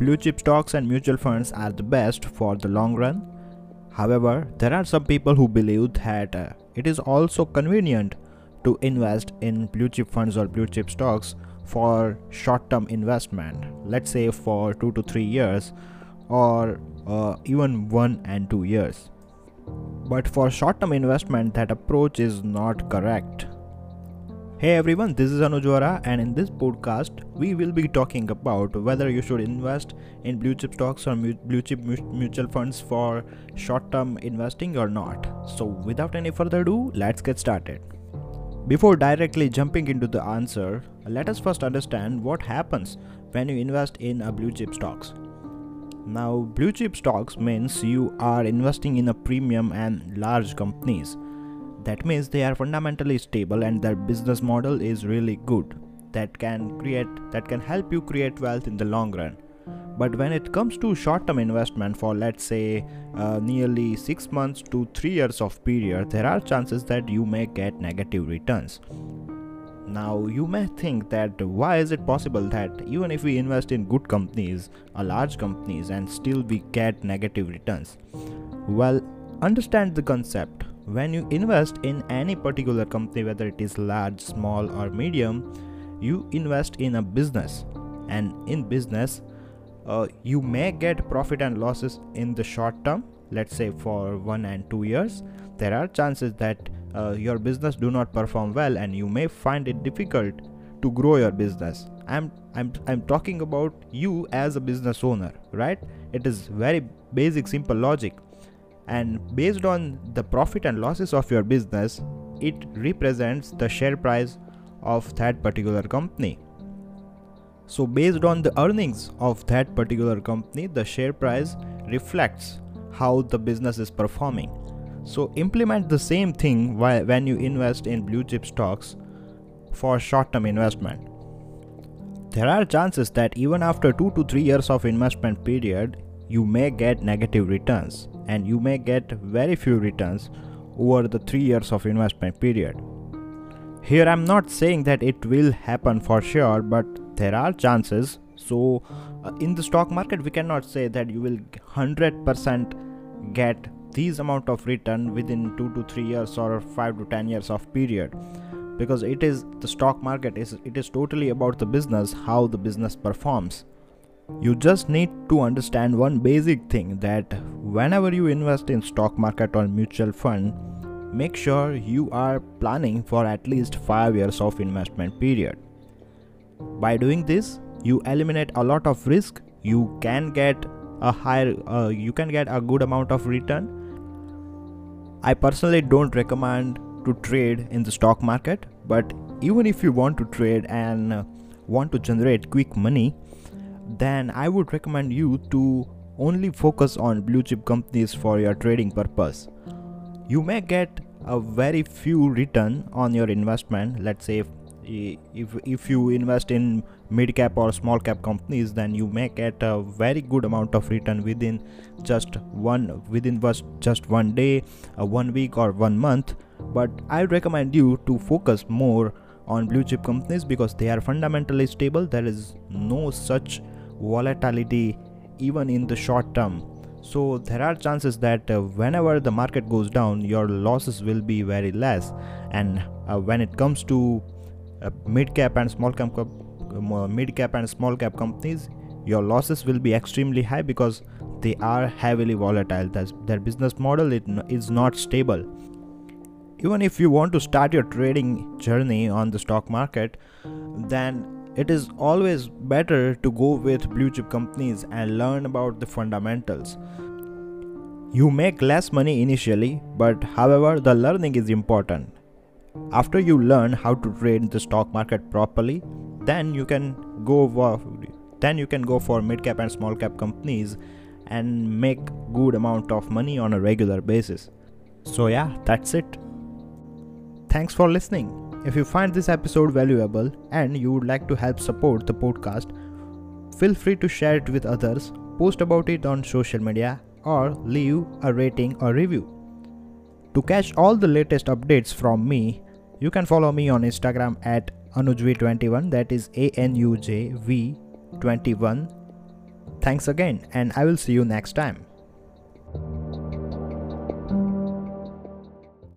blue chip stocks and mutual funds are the best for the long run. However, there are some people who believe that uh, it is also convenient to invest in blue chip funds or blue chip stocks for short term investment, let's say for 2 to 3 years or uh, even 1 and 2 years. But for short term investment, that approach is not correct. Hey everyone, this is Anuj Vohra, and in this podcast, we will be talking about whether you should invest in blue chip stocks or blue chip mutual funds for short term investing or not. So, without any further ado, let's get started. Before directly jumping into the answer, let us first understand what happens when you invest in a blue chip stocks. Now, blue chip stocks means you are investing in a premium and large companies that means they are fundamentally stable and their business model is really good. That can create that can help you create wealth in the long run. But when it comes to short term investment for let's say uh, nearly 6 months to 3 years of period there are chances that you may get negative returns. Now you may think that why is it possible that even if we invest in good companies a large companies and still we get negative returns? Well understand the concept when you invest in any particular company whether it is large small or medium you invest in a business. And in business uh, you may get profit and losses in the short term let's say for one and two years. There are chances that uh, your business do not perform well and you may find it difficult to grow your business. I'm i'm i'm talking about you as a business owner right? It is very basic simple logic and based on the profit and losses of your business it represents the share price of that particular company. So based on the earnings of that particular company the share price reflects how the business is performing. So implement the same thing when you invest in blue chip stocks for short term investment. There are chances that even after 2 to 3 years of investment period you may get negative returns and you may get very few returns over the 3 years of investment period. Here I'm not saying that it will happen for sure but there are chances. So uh, in the stock market we cannot say that you will 100% get these amount of return within 2 to 3 years or 5 to 10 years of period. Because it is the stock market is it is totally about the business how the business performs you just need to understand one basic thing that whenever you invest in stock market or mutual fund make sure you are planning for at least 5 years of investment period. By doing this you eliminate a lot of risk. You can get a higher uh, you can get a good amount of return. I personally don't recommend to trade in the stock market but even if you want to trade and want to generate quick money then I would recommend you to only focus on blue chip companies for your trading purpose. You may get a very few return on your investment. Let's say if if, if you invest in mid cap or small cap companies then you may get a very good amount of return within just one within just one day a one week or one month but i recommend you to focus more on blue chip companies because they are fundamentally stable. There is no such volatility even in the short term. So there are chances that uh, whenever the market goes down your losses will be very less. And uh, when it comes to uh, mid cap and small cap uh, mid cap and small cap companies your losses will be extremely high because they are heavily volatile. That's, their business model it is not stable even if you want to start your trading journey on the stock market then it is always better to go with blue chip companies and learn about the fundamentals. You make less money initially, but however, the learning is important. After you learn how to trade the stock market properly, then you can go for, then you can go for mid cap and small cap companies and make good amount of money on a regular basis. So yeah, that's it. Thanks for listening. If you find this episode valuable and you would like to help support the podcast, feel free to share it with others, post about it on social media, or leave a rating or review. To catch all the latest updates from me, you can follow me on Instagram at AnujV21, that is A N U J V 21. Thanks again and I will see you next time.